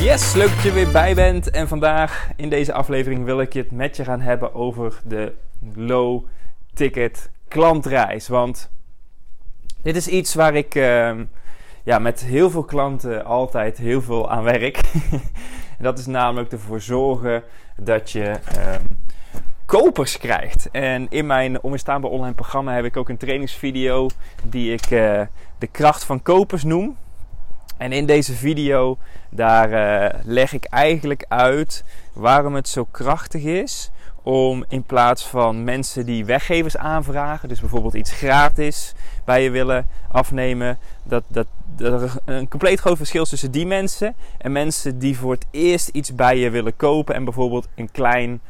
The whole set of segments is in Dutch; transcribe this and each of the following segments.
Yes, leuk dat je weer bij bent. En vandaag in deze aflevering wil ik het met je gaan hebben over de low ticket klantreis. Want dit is iets waar ik ehm, ja, met heel veel klanten altijd heel veel aan werk. en dat is namelijk ervoor zorgen dat je ehm, kopers krijgt. En in mijn onweerstaanbaar online programma heb ik ook een trainingsvideo die ik eh, de kracht van kopers noem. En in deze video daar uh, leg ik eigenlijk uit waarom het zo krachtig is om in plaats van mensen die weggevers aanvragen, dus bijvoorbeeld iets gratis bij je willen afnemen, dat, dat, dat er een compleet groot verschil is tussen die mensen en mensen die voor het eerst iets bij je willen kopen en bijvoorbeeld een klein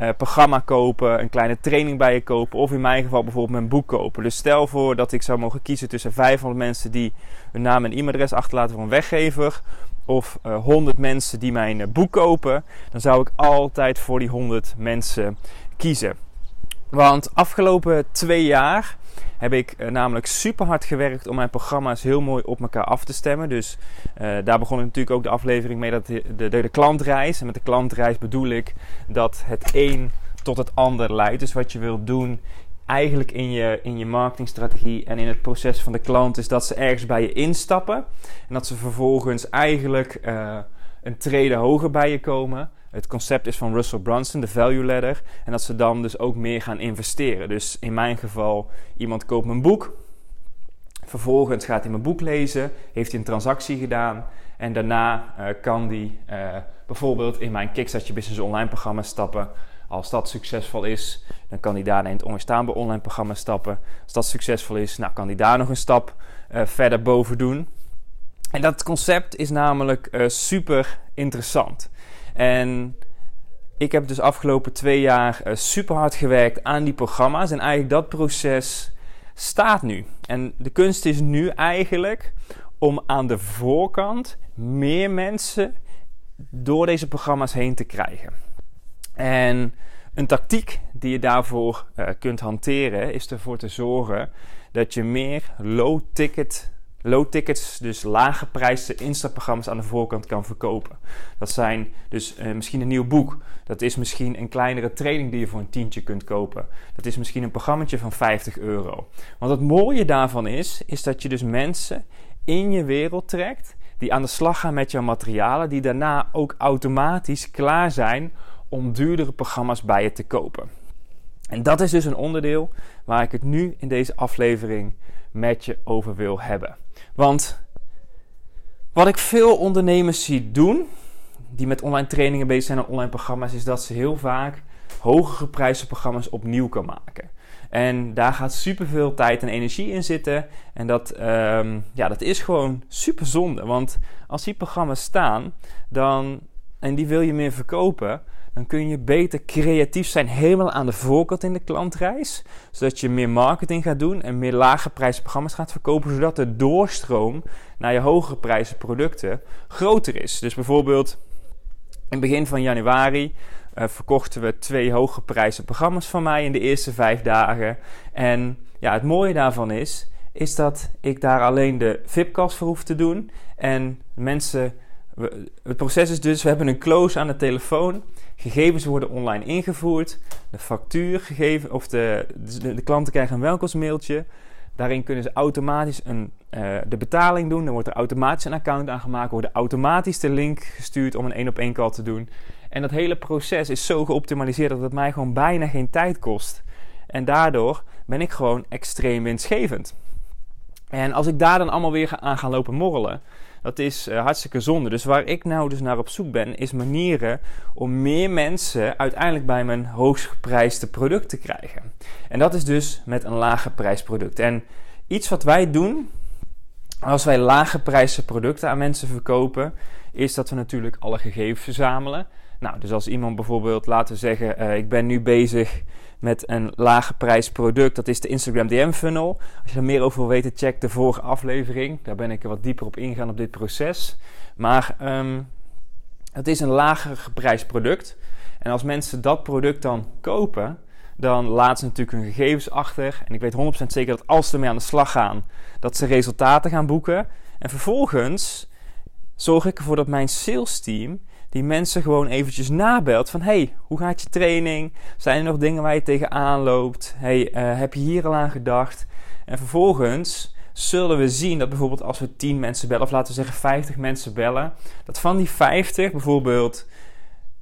uh, programma kopen, een kleine training bij je kopen of in mijn geval bijvoorbeeld mijn boek kopen. Dus stel voor dat ik zou mogen kiezen tussen 500 mensen die hun naam en e-mailadres achterlaten voor een weggever of uh, 100 mensen die mijn uh, boek kopen, dan zou ik altijd voor die 100 mensen kiezen. Want afgelopen twee jaar heb ik uh, namelijk super hard gewerkt om mijn programma's heel mooi op elkaar af te stemmen. Dus uh, daar begon ik natuurlijk ook de aflevering mee, dat de, de, de, klantreis. En met de klantreis bedoel ik dat het een tot het ander leidt. Dus wat je wilt doen eigenlijk in je, in je marketingstrategie en in het proces van de klant is dat ze ergens bij je instappen. En dat ze vervolgens eigenlijk uh, een trede hoger bij je komen. Het concept is van Russell Brunson, de value ladder. En dat ze dan dus ook meer gaan investeren. Dus in mijn geval, iemand koopt mijn boek. Vervolgens gaat hij mijn boek lezen, heeft hij een transactie gedaan. En daarna uh, kan hij uh, bijvoorbeeld in mijn Kickstarter Business Online programma stappen. Als dat succesvol is, dan kan hij daarna in het onweerstaanbaar online programma stappen. Als dat succesvol is, nou, kan hij daar nog een stap uh, verder boven doen. En dat concept is namelijk super interessant. En ik heb dus afgelopen twee jaar uh, super hard gewerkt aan die programma's. En eigenlijk dat proces staat nu. En de kunst is nu eigenlijk om aan de voorkant meer mensen door deze programma's heen te krijgen. En een tactiek die je daarvoor uh, kunt hanteren is ervoor te zorgen dat je meer low ticket low tickets, dus lage prijzen instapprogramma's aan de voorkant kan verkopen. Dat zijn dus uh, misschien een nieuw boek. Dat is misschien een kleinere training die je voor een tientje kunt kopen. Dat is misschien een programmaatje van 50 euro. Want het mooie daarvan is, is dat je dus mensen in je wereld trekt die aan de slag gaan met jouw materialen, die daarna ook automatisch klaar zijn om duurdere programma's bij je te kopen. En dat is dus een onderdeel waar ik het nu in deze aflevering met je over wil hebben. Want wat ik veel ondernemers zie doen, die met online trainingen bezig zijn en online programma's, is dat ze heel vaak hogere geprijsde programma's opnieuw kan maken. En daar gaat superveel tijd en energie in zitten. En dat, um, ja, dat is gewoon super zonde. Want als die programma's staan dan, en die wil je meer verkopen, dan kun je beter creatief zijn helemaal aan de voorkant in de klantreis. Zodat je meer marketing gaat doen en meer lage prijzen programma's gaat verkopen. Zodat de doorstroom naar je hogere prijzen producten groter is. Dus bijvoorbeeld in begin van januari uh, verkochten we twee hoge prijzen programma's van mij in de eerste vijf dagen. En ja, het mooie daarvan is, is dat ik daar alleen de VIP-kast voor hoef te doen. En mensen, het proces is dus, we hebben een close aan de telefoon. Gegevens worden online ingevoerd. De factuur gegeven, of de, de, klanten krijgen een welkomstmailtje. Daarin kunnen ze automatisch een, uh, de betaling doen. Dan wordt er automatisch een account aangemaakt. Wordt automatisch de link gestuurd om een één op één call te doen. En dat hele proces is zo geoptimaliseerd dat het mij gewoon bijna geen tijd kost. En daardoor ben ik gewoon extreem winstgevend. En als ik daar dan allemaal weer aan ga lopen morrelen, dat is uh, hartstikke zonde. Dus waar ik nou dus naar op zoek ben, is manieren om meer mensen uiteindelijk bij mijn hoogst geprijsde product te krijgen. En dat is dus met een lage prijsproduct. En iets wat wij doen Als wij lage prijzen producten aan mensen verkopen, is dat we natuurlijk alle gegevens verzamelen. Nou, dus als iemand bijvoorbeeld, laten we zeggen, uh, ik ben nu bezig met een lage prijs product, dat is de Instagram DM funnel. Als je er meer over wil weten, check de vorige aflevering. Daar ben ik wat dieper op ingegaan op dit proces. Maar um, het is een lager geprijsd product. En als mensen dat product dan kopen, dan laten ze natuurlijk hun gegevens achter. En ik weet 100% zeker dat als ze ermee aan de slag gaan, dat ze resultaten gaan boeken. En vervolgens zorg ik ervoor dat mijn sales team die mensen gewoon eventjes nabelt van hey, hoe gaat je training? Zijn er nog dingen waar je tegenaan loopt? Hey, uh, heb je hier al aan gedacht? En vervolgens zullen we zien dat bijvoorbeeld als we 10 mensen bellen, of laten we zeggen 50 mensen bellen, dat van die 50 bijvoorbeeld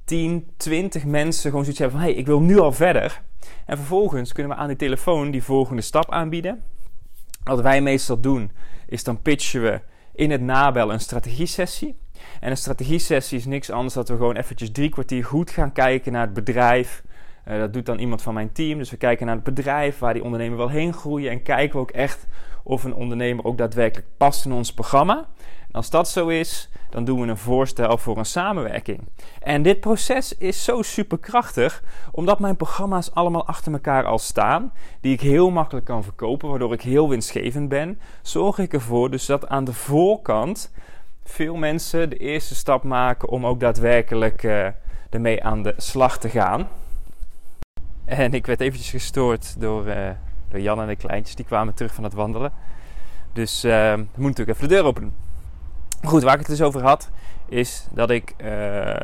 10, 20 mensen gewoon zoiets hebben van hey, ik wil nu al verder. En vervolgens kunnen we aan die telefoon die volgende stap aanbieden. Wat wij meestal doen, is dan pitchen we in het nabellen een strategie-sessie. En een strategie-sessie is niks anders dan we gewoon eventjes drie kwartier goed gaan kijken naar het bedrijf. Uh, dat doet dan iemand van mijn team. Dus we kijken naar het bedrijf, waar die ondernemer wil heen groeien. En kijken we ook echt of een ondernemer ook daadwerkelijk past in ons programma. Als dat zo is, dan doen we een voorstel voor een samenwerking. En dit proces is zo superkrachtig, omdat mijn programma's allemaal achter elkaar al staan, die ik heel makkelijk kan verkopen, waardoor ik heel winstgevend ben. Zorg ik ervoor dus dat aan de voorkant veel mensen de eerste stap maken om ook daadwerkelijk uh, ermee aan de slag te gaan. En ik werd eventjes gestoord door, uh, door Jan en de kleintjes, die kwamen terug van het wandelen. Dus uh, ik moet natuurlijk even de deur openen. Goed, waar ik het dus over had, is dat, ik,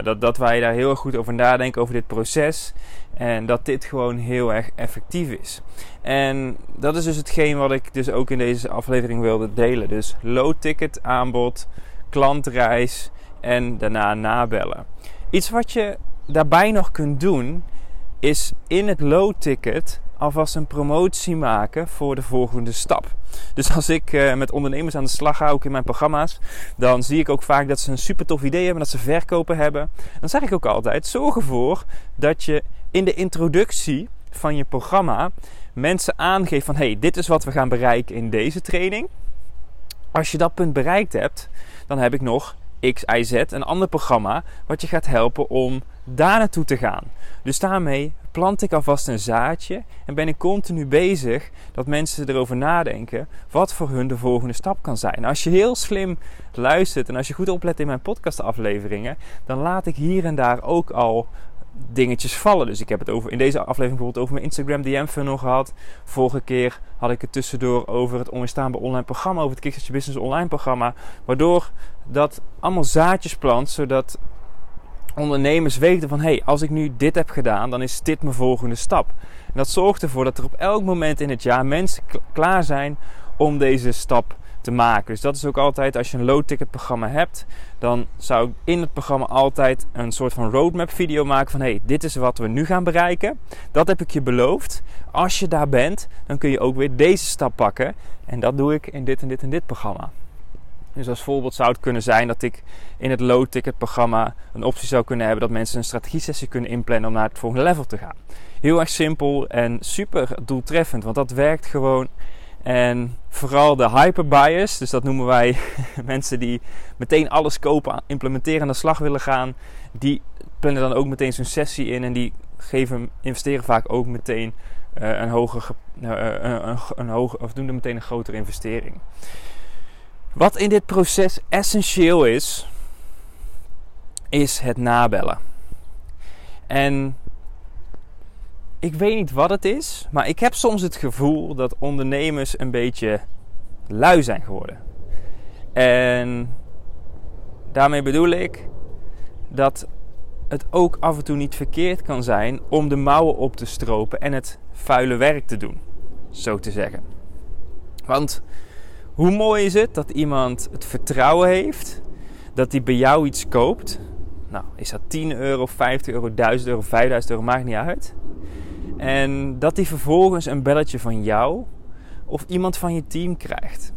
dat, dat wij daar heel erg goed over nadenken, over dit proces. En dat dit gewoon heel erg effectief is. En dat is dus hetgeen wat ik dus ook in deze aflevering wilde delen. Dus low ticket aanbod, klantreis en daarna nabellen. Iets wat je daarbij nog kunt doen, is in het low ticket alvast een promotie maken voor de volgende stap. Dus als ik uh, met ondernemers aan de slag ga, ook in mijn programma's, dan zie ik ook vaak dat ze een super tof idee hebben, dat ze verkopen hebben. Dan zeg ik ook altijd: zorg ervoor dat je in de introductie van je programma mensen aangeeft van hey, dit is wat we gaan bereiken in deze training. Als je dat punt bereikt hebt, dan heb ik nog X, Z, een ander programma wat je gaat helpen om daar naartoe te gaan. Dus daarmee plant ik alvast een zaadje en ben ik continu bezig dat mensen erover nadenken wat voor hun de volgende stap kan zijn. Als je heel slim luistert en als je goed oplet in mijn podcastafleveringen, dan laat ik hier en daar ook al dingetjes vallen. Dus ik heb het over, in deze aflevering bijvoorbeeld over mijn Instagram DM funnel gehad. Vorige keer had ik het tussendoor over het onweerstaanbaar online programma, over het Kickstart Business online programma. Waardoor dat allemaal zaadjes plant, zodat ondernemers weten van... hé, hey, als ik nu dit heb gedaan, dan is dit mijn volgende stap. En dat zorgt ervoor dat er op elk moment in het jaar mensen klaar zijn om deze stap te maken. Dus dat is ook altijd, als je een low-ticket programma hebt, dan zou ik in het programma altijd een soort van roadmap video maken van hey, dit is wat we nu gaan bereiken. Dat heb ik je beloofd. Als je daar bent, dan kun je ook weer deze stap pakken. En dat doe ik in dit en dit en dit programma. Dus als voorbeeld zou het kunnen zijn dat ik in het low-ticket programma een optie zou kunnen hebben dat mensen een strategie-sessie kunnen inplannen om naar het volgende level te gaan. Heel erg simpel en super doeltreffend, want dat werkt gewoon en vooral de hyper bias, dus dat noemen wij mensen die meteen alles kopen, implementeren aan de slag willen gaan, die plannen dan ook meteen zo'n sessie in en die geven, investeren vaak ook meteen uh, een hoger, uh, een, een hoger, of doen er meteen een grotere investering. Wat in dit proces essentieel is, is het nabellen. En ik weet niet wat het is, maar ik heb soms het gevoel dat ondernemers een beetje lui zijn geworden. En daarmee bedoel ik dat het ook af en toe niet verkeerd kan zijn om de mouwen op te stropen en het vuile werk te doen, zo te zeggen. Want hoe mooi is het dat iemand het vertrouwen heeft dat hij bij jou iets koopt? Nou, is dat 10 euro, 50 euro, 1000 euro, 5000 euro, maakt niet uit. En dat hij vervolgens een belletje van jou of iemand van je team krijgt.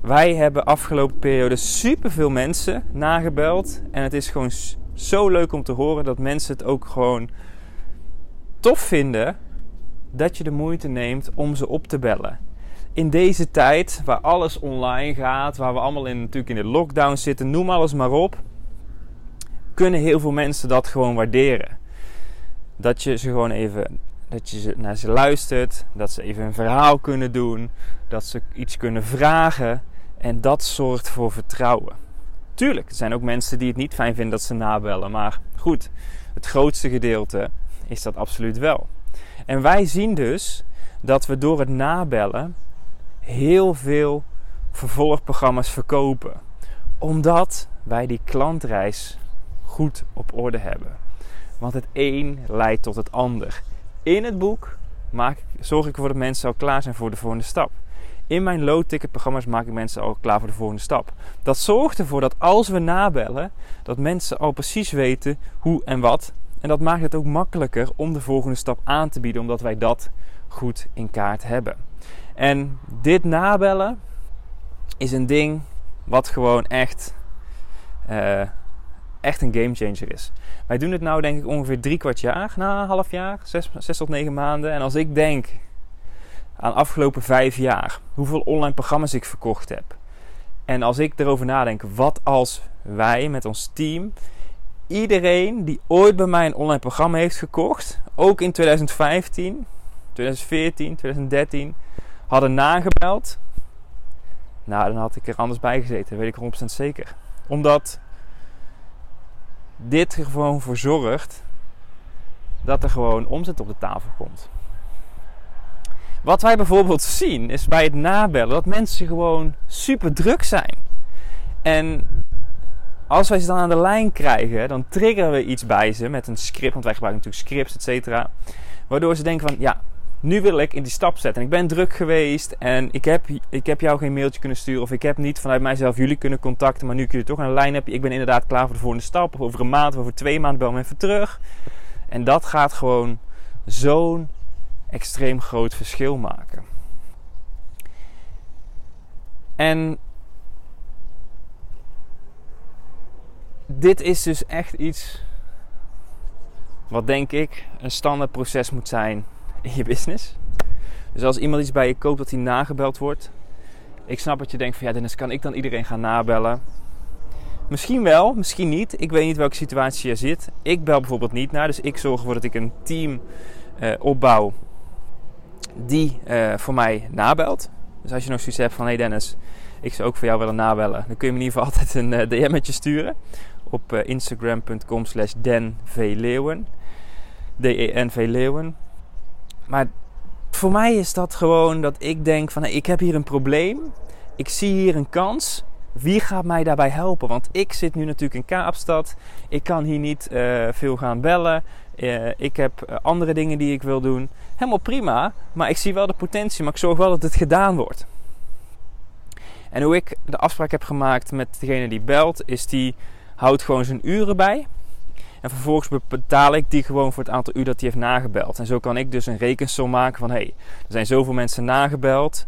Wij hebben afgelopen periode superveel mensen nagebeld. En het is gewoon zo leuk om te horen dat mensen het ook gewoon tof vinden dat je de moeite neemt om ze op te bellen. in deze tijd waar alles online gaat, waar we allemaal in, natuurlijk in de lockdown zitten, noem alles maar op, kunnen heel veel mensen dat gewoon waarderen. Dat je ze gewoon even dat je naar ze luistert, dat ze even een verhaal kunnen doen, dat ze iets kunnen vragen en dat zorgt voor vertrouwen. Tuurlijk, er zijn ook mensen die het niet fijn vinden dat ze nabellen, maar goed, het grootste gedeelte is dat absoluut wel. En wij zien dus dat we door het nabellen heel veel vervolgprogramma's verkopen, omdat wij die klantreis goed op orde hebben. Want het een leidt tot het ander. In het boek maak, zorg ik ervoor dat mensen al klaar zijn voor de volgende stap. In mijn low-ticket programma's maak ik mensen al klaar voor de volgende stap. Dat zorgt ervoor dat als we nabellen, dat mensen al precies weten hoe en wat. En dat maakt het ook makkelijker om de volgende stap aan te bieden, omdat wij dat goed in kaart hebben. En dit nabellen is een ding wat gewoon echt, uh, echt een gamechanger is. Wij doen het nou denk ik ongeveer drie kwart jaar, na een half jaar, zes, tot negen maanden. En als ik denk aan de afgelopen vijf jaar, hoeveel online programma's ik verkocht heb. En als ik erover nadenk, wat als wij met ons team, iedereen die ooit bij mij een online programma heeft gekocht, ook in 2015, 2014, 2013, hadden nagebeld. Nou, dan had ik er anders bij gezeten, weet ik 100% zeker. Omdat dit er gewoon voor zorgt dat er gewoon omzet op de tafel komt. Wat wij bijvoorbeeld zien is bij het nabellen dat mensen gewoon super druk zijn. En als wij ze dan aan de lijn krijgen, dan triggeren we iets bij ze met een script, want wij gebruiken natuurlijk scripts, et cetera. Waardoor ze denken van, ja, nu wil ik in die stap zetten. En ik ben druk geweest en ik heb, ik heb jou geen mailtje kunnen sturen. Of ik heb niet vanuit mijzelf jullie kunnen contacten. Maar nu kun je toch een lijn hebben. Ik ben inderdaad klaar voor de volgende stap. Over een maand of over twee maanden bel me even terug. En dat gaat gewoon zo'n extreem groot verschil maken. En dit is dus echt iets wat denk ik een standaard proces moet zijn in je business. Dus als iemand iets bij je koopt dat hij nagebeld wordt. Ik snap dat je denkt van ja Dennis, kan ik dan iedereen gaan nabellen? Misschien wel, misschien niet. Ik weet niet welke situatie je zit. Ik bel bijvoorbeeld niet naar. Dus ik zorg ervoor dat ik een team uh, opbouw die uh, voor mij nabelt. Dus als je nog zoiets hebt van hey Dennis, ik zou ook voor jou willen nabellen. Dan kun je me in ieder geval altijd een uh, DM'tje sturen. Op instagram.com slash denvleeuwen. D-E-N-V Leeuwen. Maar voor mij is dat gewoon dat ik denk van ik heb hier een probleem. Ik zie hier een kans. Wie gaat mij daarbij helpen? Want ik zit nu natuurlijk in Kaapstad. Ik kan hier niet uh, veel gaan bellen. Uh, ik heb uh, andere dingen die ik wil doen. Helemaal prima. Maar ik zie wel de potentie. Maar ik zorg wel dat het gedaan wordt. En hoe ik de afspraak heb gemaakt met degene die belt, is die houdt gewoon zijn uren bij. En vervolgens betaal ik die gewoon voor het aantal uur dat hij heeft nagebeld. En zo kan ik dus een rekensom maken van hé, hey, er zijn zoveel mensen nagebeld.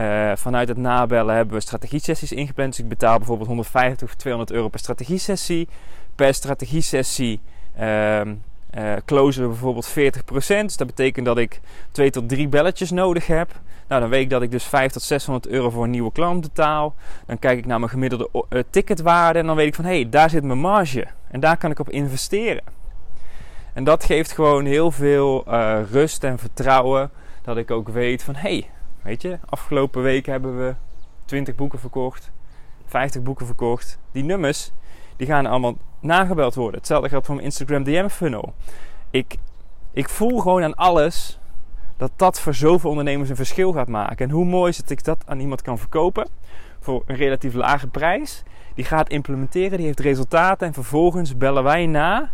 Uh, vanuit het nabellen hebben we strategie-sessies ingepland. Dus ik betaal bijvoorbeeld 150 of 200 euro per strategie-sessie. Per strategie-sessie uh, uh, closen we bijvoorbeeld 40%. Dus dat betekent dat ik twee tot drie belletjes nodig heb. Nou, dan weet ik dat ik dus 500 tot 600 euro voor een nieuwe klant betaal. Dan kijk ik naar mijn gemiddelde uh, ticketwaarde en dan weet ik van hé, hey, daar zit mijn marge. En daar kan ik op investeren. En dat geeft gewoon heel veel uh, rust en vertrouwen. Dat ik ook weet van hé, hey, weet je, afgelopen week hebben we 20 boeken verkocht, 50 boeken verkocht. Die nummers, die gaan allemaal nagebeld worden. Hetzelfde geldt voor mijn Instagram DM funnel. Ik, ik voel gewoon aan alles dat dat voor zoveel ondernemers een verschil gaat maken. En hoe mooi is het dat ik dat aan iemand kan verkopen voor een relatief lage prijs. Die gaat implementeren, die heeft resultaten en vervolgens bellen wij na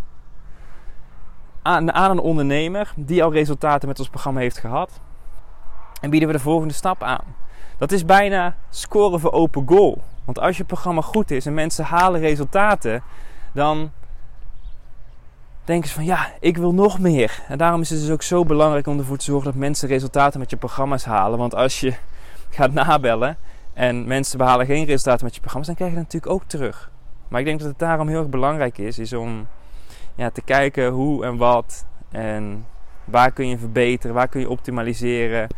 aan, een ondernemer die al resultaten met ons programma heeft gehad. En bieden we de volgende stap aan. Dat is bijna scoren voor open goal. Want als je programma goed is en mensen halen resultaten, dan denken ze van ja, ik wil nog meer. En daarom is het dus ook zo belangrijk om ervoor te zorgen dat mensen resultaten met je programma's halen. Want als je gaat nabellen en mensen behalen geen resultaten met je programma's, dan krijg je dat natuurlijk ook terug. Maar ik denk dat het daarom heel erg belangrijk is, is om ja, te kijken hoe en wat en waar kun je verbeteren, waar kun je optimaliseren.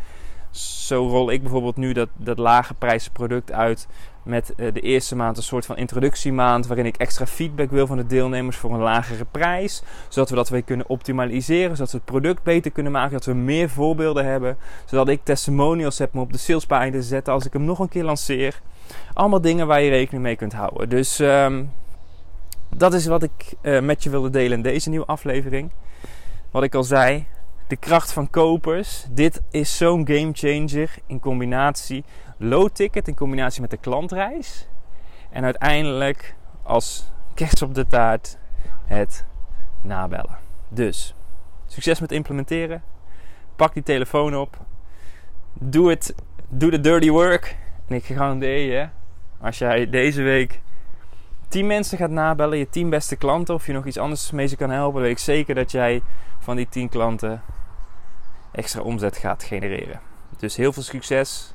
zo rol ik bijvoorbeeld nu dat, dat lage prijzen product uit met uh, de eerste maand een soort van introductiemaand waarin ik extra feedback wil van de deelnemers voor een lagere prijs, zodat we dat weer kunnen optimaliseren, zodat we het product beter kunnen maken, dat we meer voorbeelden hebben, zodat ik testimonials heb om op de salespagina te zetten als ik hem nog een keer lanceer. Allemaal dingen waar je rekening mee kunt houden. Dus um, dat is wat ik uh, met je wilde delen in deze nieuwe aflevering. Wat ik al zei, de kracht van kopers. Dit is zo'n game changer in combinatie low ticket in combinatie met de klantreis. En uiteindelijk als kerst op de taart het nabellen. Dus succes met implementeren. Pak die telefoon op. Doe het. Doe de dirty work. En ik garandeer je, als jij deze week 10 mensen gaat nabellen, je 10 beste klanten, of je nog iets anders mee ze kan helpen, weet ik zeker dat jij van die 10 klanten extra omzet gaat genereren. Dus heel veel succes